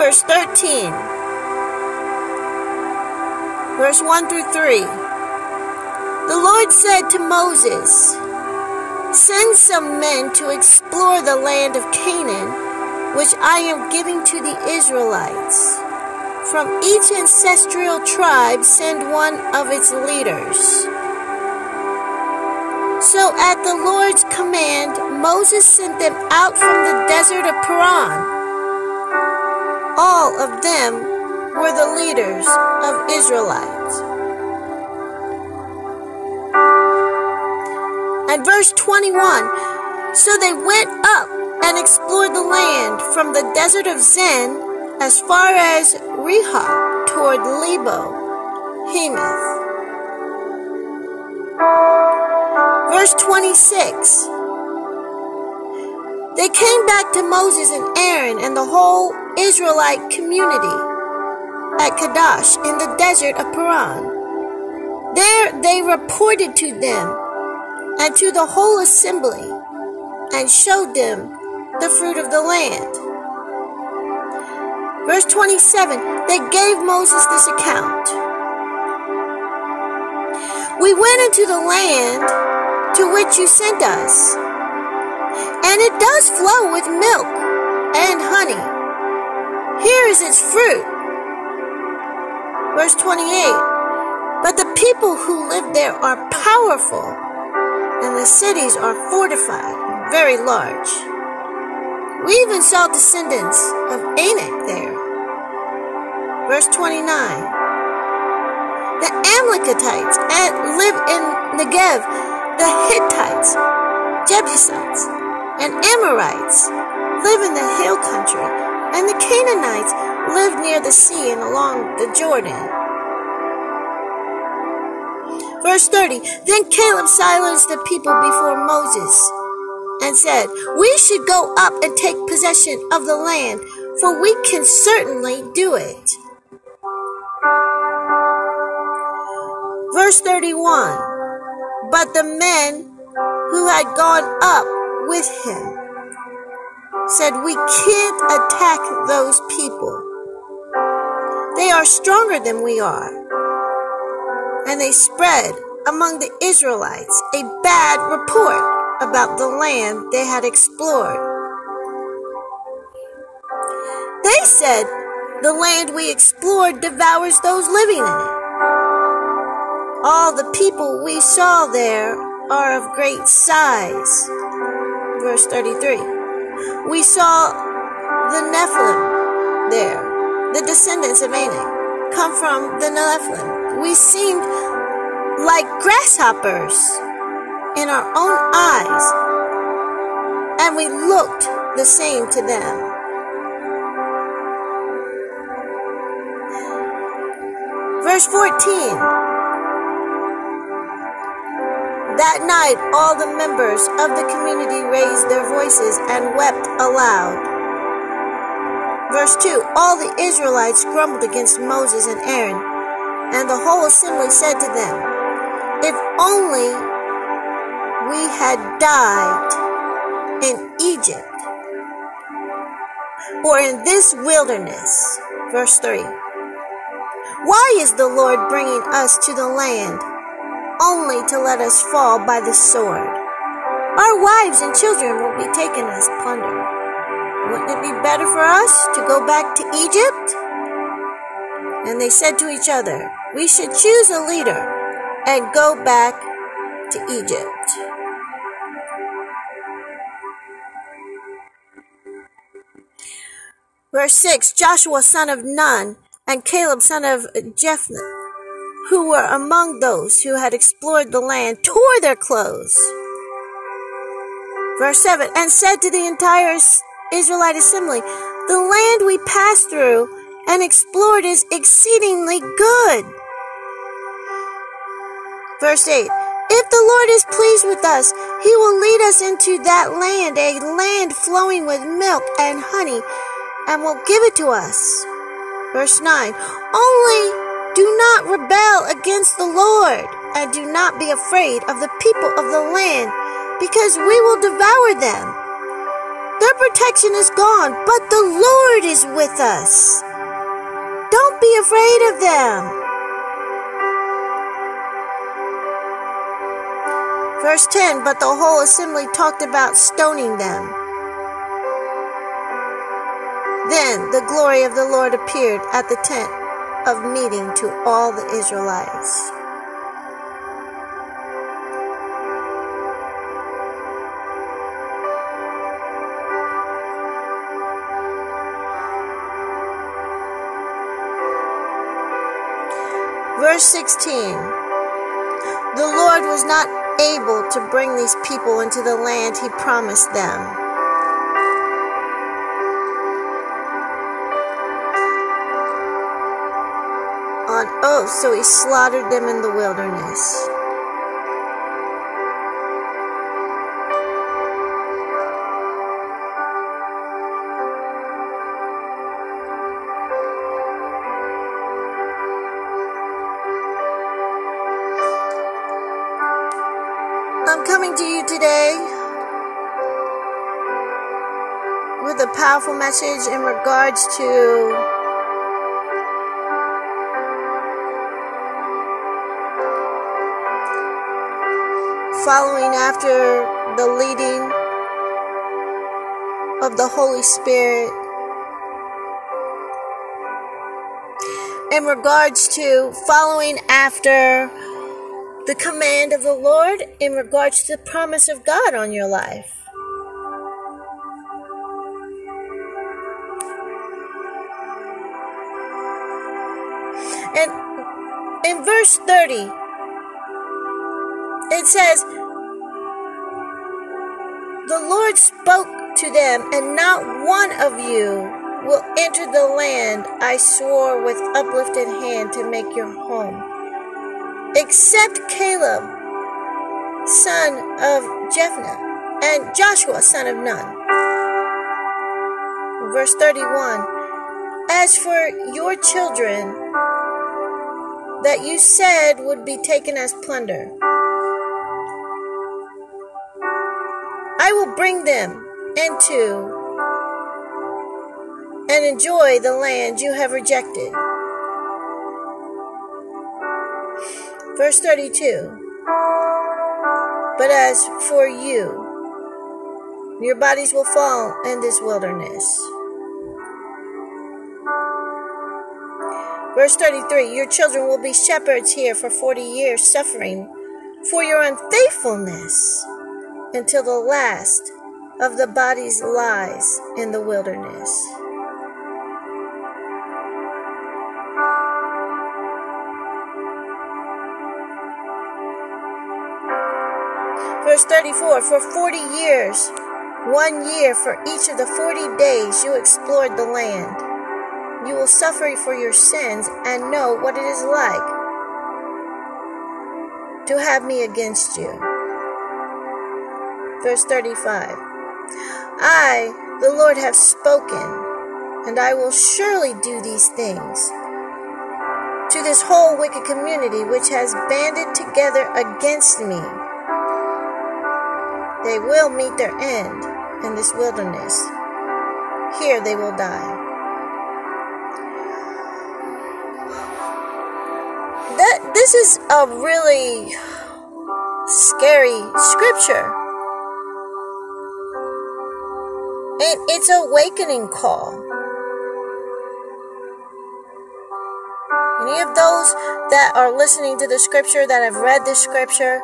Numbers 13, verse 1 through 3. The Lord said to Moses, Send some men to explore the land of Canaan, which I am giving to the Israelites. From each ancestral tribe, send one of its leaders. So at the Lord's command, Moses sent them out from the desert of Paran. All of them were the leaders of Israelites. And verse 21 So they went up and explored the land from the desert of Zin as far as Rehob toward Lebo, Hamath. Verse 26 They came back to Moses and Aaron and the whole Israelite community at Kadesh in the desert of Paran. There they reported to them and to the whole assembly, and showed them the fruit of the land. Verse 27 They gave Moses this account We went into the land to which you sent us, and it does flow with milk and honey. Here is its fruit. Verse 28 But the people who live there are powerful and the cities are fortified very large. We even saw descendants of Anak there. Verse 29 The Amalekites and live in Negev, the Hittites, Jebusites, and Amorites live in the hill country, and the Canaanites live near the sea and along the Jordan. Verse 30 Then Caleb silenced the people before Moses and said, We should go up and take possession of the land, for we can certainly do it. Verse 31 But the men who had gone up with him said, We can't attack those people. They are stronger than we are and they spread among the Israelites a bad report about the land they had explored. They said, The land we explored devours those living in it. All the people we saw there are of great size. Verse 33. We saw the Nephilim there, the descendants of Anak, come from the Nephilim we seemed like grasshoppers in our own eyes, and we looked the same to them. Verse 14 That night, all the members of the community raised their voices and wept aloud. Verse 2 All the Israelites grumbled against Moses and Aaron and the whole assembly said to them, If only we had died in Egypt or in this wilderness. Verse 3. Why is the Lord bringing us to the land only to let us fall by the sword? Our wives and children will be taken as plunder. Wouldn't it be better for us to go back to Egypt? And they said to each other, we should choose a leader and go back to Egypt. Verse 6 Joshua son of Nun and Caleb son of Jephunneh, who were among those who had explored the land, tore their clothes. Verse 7 And said to the entire Israelite assembly, The land we passed through and explored is exceedingly good. Verse 8 If the Lord is pleased with us, he will lead us into that land, a land flowing with milk and honey, and will give it to us. Verse 9 Only do not rebel against the Lord, and do not be afraid of the people of the land, because we will devour them. Their protection is gone, but the Lord is with us. Don't be afraid of them. Verse 10 But the whole assembly talked about stoning them. Then the glory of the Lord appeared at the tent of meeting to all the Israelites. Verse 16 The Lord was not able to bring these people into the land he promised them. On so he slaughtered them in the wilderness. I'm coming to you today with a powerful message in regards to following after the leading of the Holy Spirit. In regards to following after the command of the Lord in regards to the promise of God on your life. And in verse 30, it says, The Lord spoke to them, and not one of you will enter the land I swore with uplifted hand to make your home except Caleb, son of Jephunneh, and Joshua, son of Nun. Verse 31 As for your children that you said would be taken as plunder, Bring them into and enjoy the land you have rejected. Verse 32 But as for you, your bodies will fall in this wilderness. Verse 33 Your children will be shepherds here for 40 years, suffering for your unfaithfulness until the last of the bodies lies in the wilderness. Verse 34 For 40 years, one year for each of the 40 days you explored the land. You will suffer for your sins and know what it is like to have me against you. Verse 35 I, the Lord, have spoken, and I will surely do these things to this whole wicked community which has banded together against me. They will meet their end in this wilderness. Here they will die. That this is a really scary scripture. It's a awakening call. Any of those that are listening to the scripture that have read the scripture,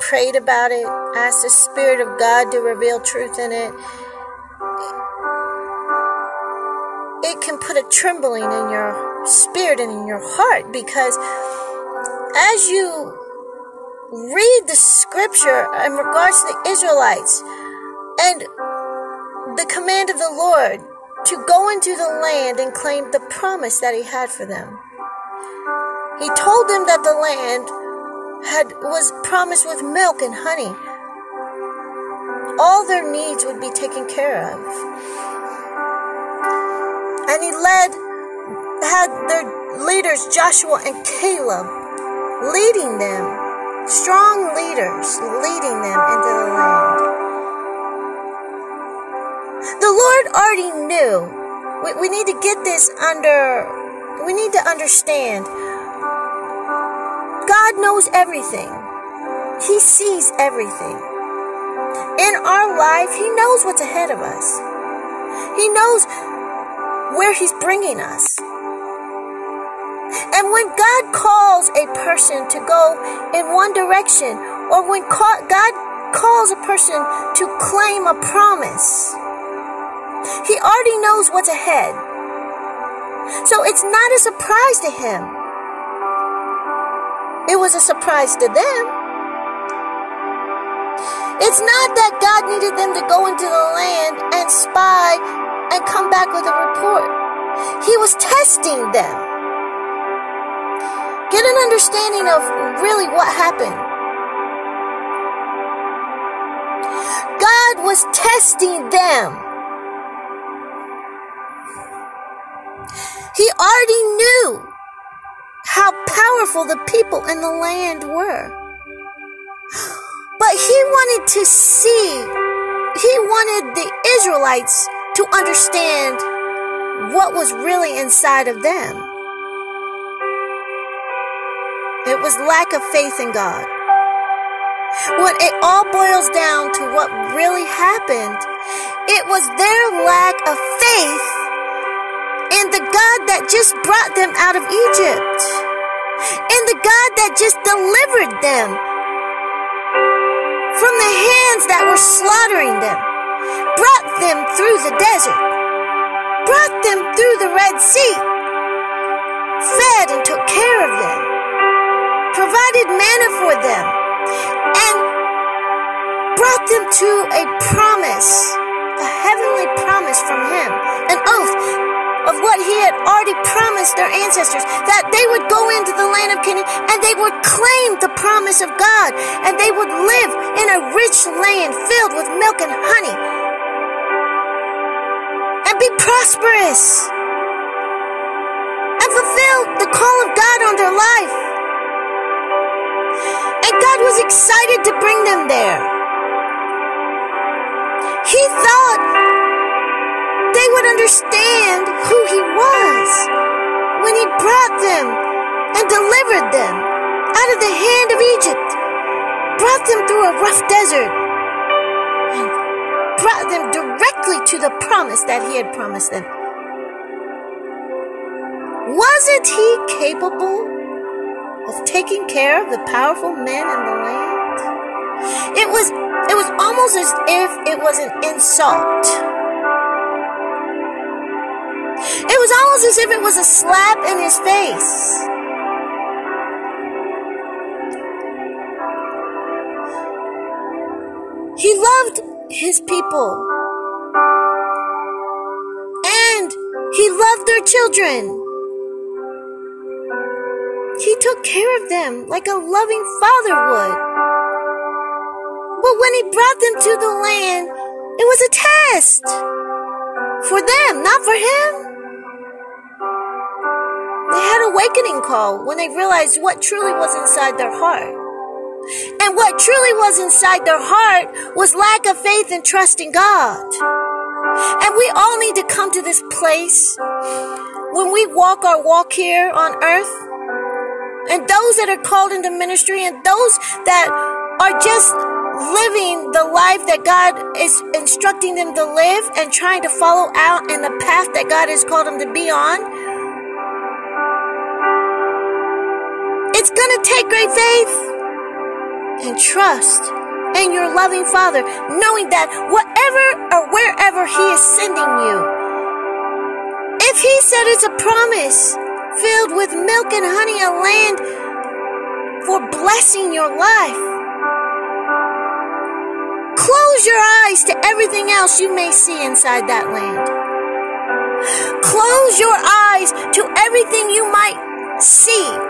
prayed about it, asked the Spirit of God to reveal truth in it, it can put a trembling in your spirit and in your heart because as you read the scripture in regards to the Israelites and the command of the Lord to go into the land and claim the promise that He had for them. He told them that the land had was promised with milk and honey. All their needs would be taken care of. And he led had their leaders Joshua and Caleb leading them, strong leaders leading them into the land. Lord already knew. We, we need to get this under, we need to understand. God knows everything. He sees everything. In our life, He knows what's ahead of us. He knows where He's bringing us. And when God calls a person to go in one direction, or when God calls a person to claim a promise, He already knows what's ahead. So it's not a surprise to Him. It was a surprise to them. It's not that God needed them to go into the land and spy and come back with a report. He was testing them. Get an understanding of really what happened. God was testing them. He already knew how powerful the people in the land were. But he wanted to see, he wanted the Israelites to understand what was really inside of them. It was lack of faith in God. When it all boils down to what really happened, it was their lack of faith the God that just brought them out of Egypt, in the God that just delivered them from the hands that were slaughtering them, brought them through the desert, brought them through the Red Sea, fed and took care of them, provided manna for them, and brought them to a promise, a heavenly promise from Him, an oath had already promised their ancestors that they would go into the land of Canaan and they would claim the promise of God and they would live in a rich land filled with milk and honey and be prosperous and fulfill the call of God on their life. And God was excited to bring them there. He thought would understand who he was when he brought them and delivered them out of the hand of Egypt, brought them through a rough desert, and brought them directly to the promise that he had promised them. Wasn't he capable of taking care of the powerful men in the land? It was it was almost as if it was an insult it was almost as if it was a slap in his face. He loved his people. And he loved their children. He took care of them like a loving father would. But when he brought them to the land, it was a test. For them, not for him. Had awakening call when they realized what truly was inside their heart. And what truly was inside their heart was lack of faith and trust in God. And we all need to come to this place when we walk our walk here on earth. And those that are called into ministry and those that are just living the life that God is instructing them to live and trying to follow out in the path that God has called them to be on. It's to take great faith and trust in your loving Father, knowing that whatever or wherever He is sending you, if He said it's a promise filled with milk and honey, a land for blessing your life, close your eyes to everything else you may see inside that land. Close your eyes to everything you might see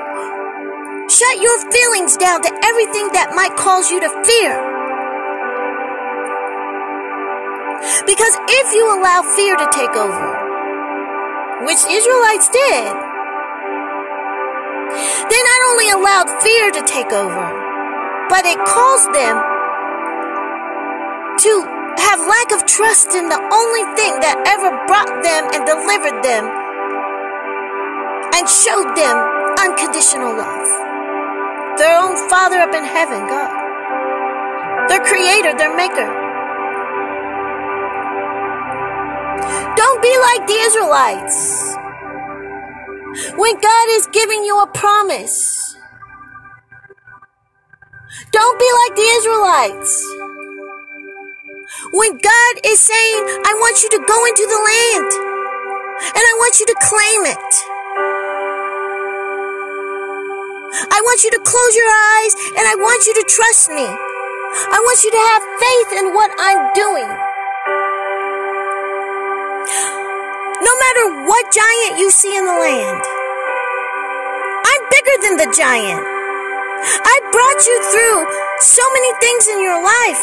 Shut your feelings down to everything that might cause you to fear. Because if you allow fear to take over, which Israelites did, they not only allowed fear to take over, but it caused them to have lack of trust in the only thing that ever brought them and delivered them and showed them unconditional love. Their own Father up in heaven, God. Their creator, their maker. Don't be like the Israelites. When God is giving you a promise, don't be like the Israelites. When God is saying, I want you to go into the land and I want you to claim it. I want you to close your eyes and I want you to trust me. I want you to have faith in what I'm doing. No matter what giant you see in the land, I'm bigger than the giant. I brought you through so many things in your life.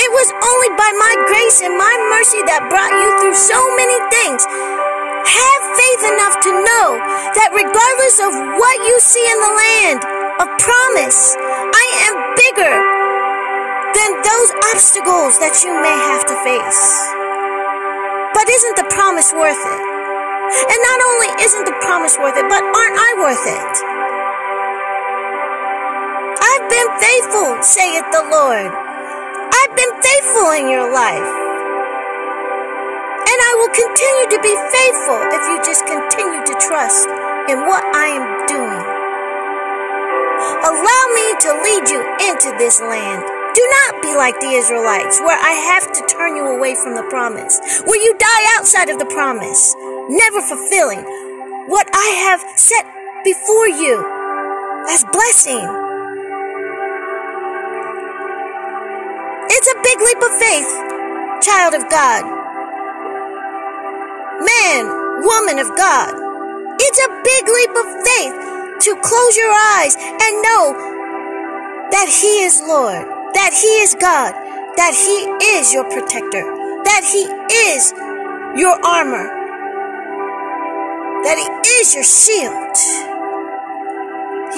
It was only by my grace and my mercy that brought you through so many things. Have faith enough to know that regardless of what you see in the land of promise, I am bigger than those obstacles that you may have to face. But isn't the promise worth it? And not only isn't the promise worth it, but aren't I worth it? I've been faithful, saith the Lord. I've been faithful in your life. Will continue to be faithful if you just continue to trust in what I am doing. Allow me to lead you into this land. Do not be like the Israelites, where I have to turn you away from the promise, where you die outside of the promise, never fulfilling what I have set before you as blessing. It's a big leap of faith, child of God. Man, woman of God. It's a big leap of faith to close your eyes and know that He is Lord, that He is God, that He is your protector, that He is your armor, that He is your shield.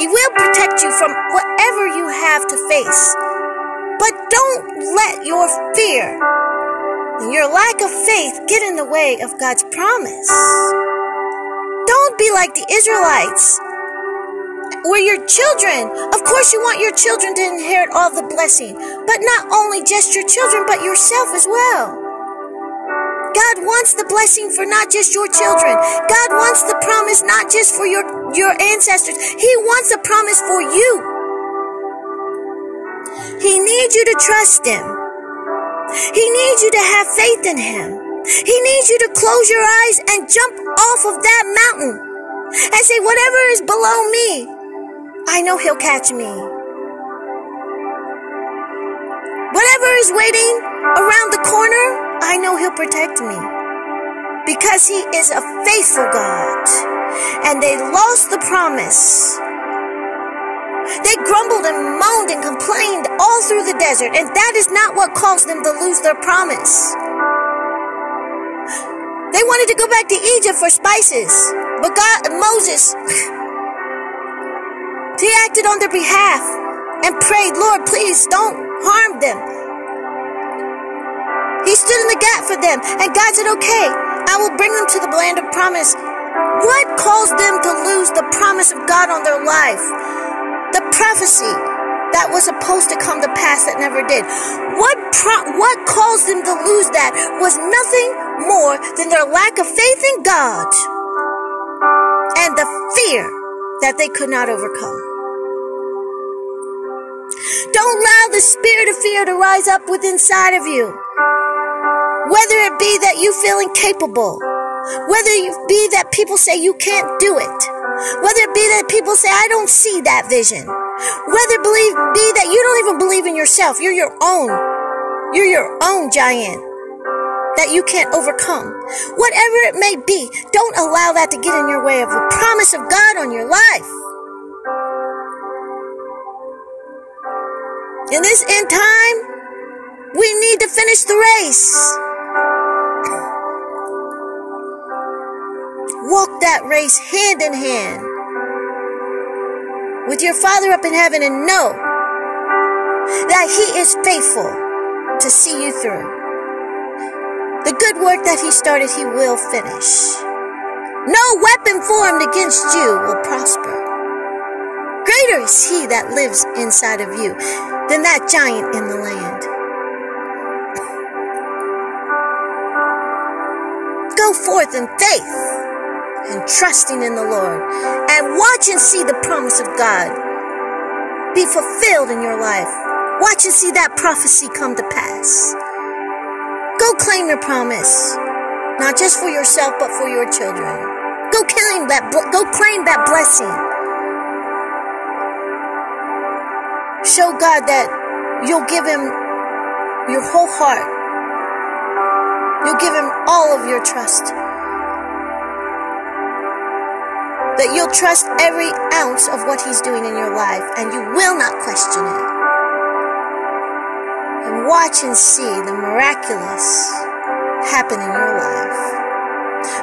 He will protect you from whatever you have to face. But don't let your fear your lack of faith get in the way of God's promise. Don't be like the Israelites. Where your children, of course, you want your children to inherit all the blessing, but not only just your children, but yourself as well. God wants the blessing for not just your children. God wants the promise not just for your, your ancestors. He wants the promise for you. He needs you to trust Him. He needs you to have faith in Him. He needs you to close your eyes and jump off of that mountain and say, whatever is below me, I know He'll catch me. Whatever is waiting around the corner, I know He'll protect me. Because He is a faithful God. And they lost the promise they grumbled and moaned and complained all through the desert, and that is not what caused them to lose their promise. They wanted to go back to Egypt for spices, but God, Moses, he acted on their behalf and prayed, Lord, please don't harm them. He stood in the gap for them, and God said, okay, I will bring them to the land of promise. What caused them to lose the promise of God on their life? The prophecy that was supposed to come to pass that never did. What pro- what caused them to lose that was nothing more than their lack of faith in God and the fear that they could not overcome. Don't allow the spirit of fear to rise up within inside of you. Whether it be that you feel incapable, whether it be that people say you can't do it, whether it be that people say, I don't see that vision. Whether believe be that you don't even believe in yourself. You're your own. You're your own giant that you can't overcome. Whatever it may be, don't allow that to get in your way of the promise of God on your life. In this end time, we need to finish the race. Walk that race hand in hand with your Father up in heaven and know that He is faithful. to see you through. The good work that He started, He will finish. No weapon formed against you will prosper. Greater is He that lives inside of you than that giant in the land. Go forth in faith and trusting in the Lord and watch and see the promise of God be fulfilled in your life. Watch and see that prophecy come to pass. Go claim your promise, not just for yourself, but for your children. Go claim that, go claim that blessing. Show God that you'll give him your whole heart. You'll give him all of your trust. That you'll trust every ounce of what he's doing in your life and you will not question it. And watch and see the miraculous happen in your life.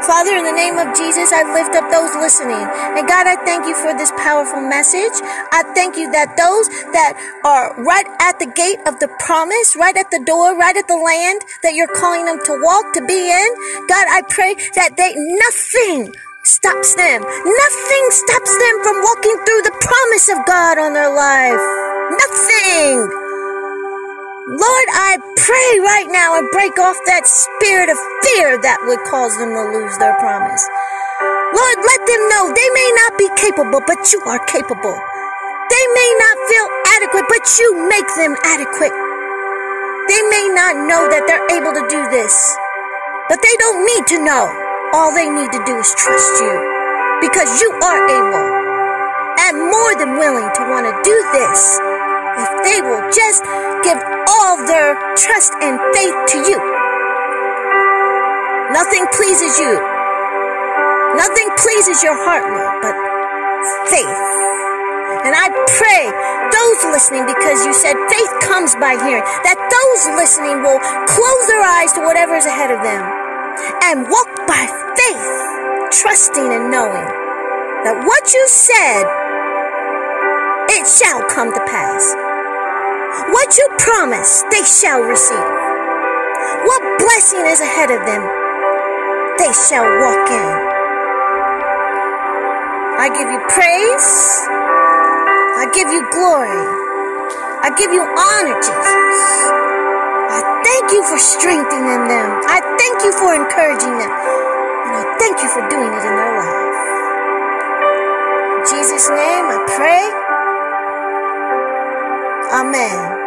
Father, in the name of Jesus, I lift up those listening. And God, I thank you for this powerful message. I thank you that those that are right at the gate of the promise, right at the door, right at the land that you're calling them to walk, to be in, God, I pray that they, nothing stops them. Nothing stops them from walking through the promise of God on their life. Nothing. Lord, I pray right now and break off that spirit of fear that would cause them to lose their promise. Lord, let them know they may not be capable, but you are capable. They may not feel adequate, but you make them adequate. They may not know that they're able to do this, but they don't need to know. All they need to do is trust you because you are able and more than willing to want to do this if they will just give all their trust and faith to you. Nothing pleases you. Nothing pleases your heart, Lord, but faith. And I pray those listening, because you said faith comes by hearing, that those listening will close their eyes to whatever is ahead of them and walk by faith, trusting and knowing that what you said it shall come to pass. What you promise, they shall receive. What blessing is ahead of them, they shall walk in. I give you praise. I give you glory. I give you honor, Jesus you for strengthening them. I thank you for encouraging them. And I thank you for doing it in their life. In Jesus' name I pray. Amen.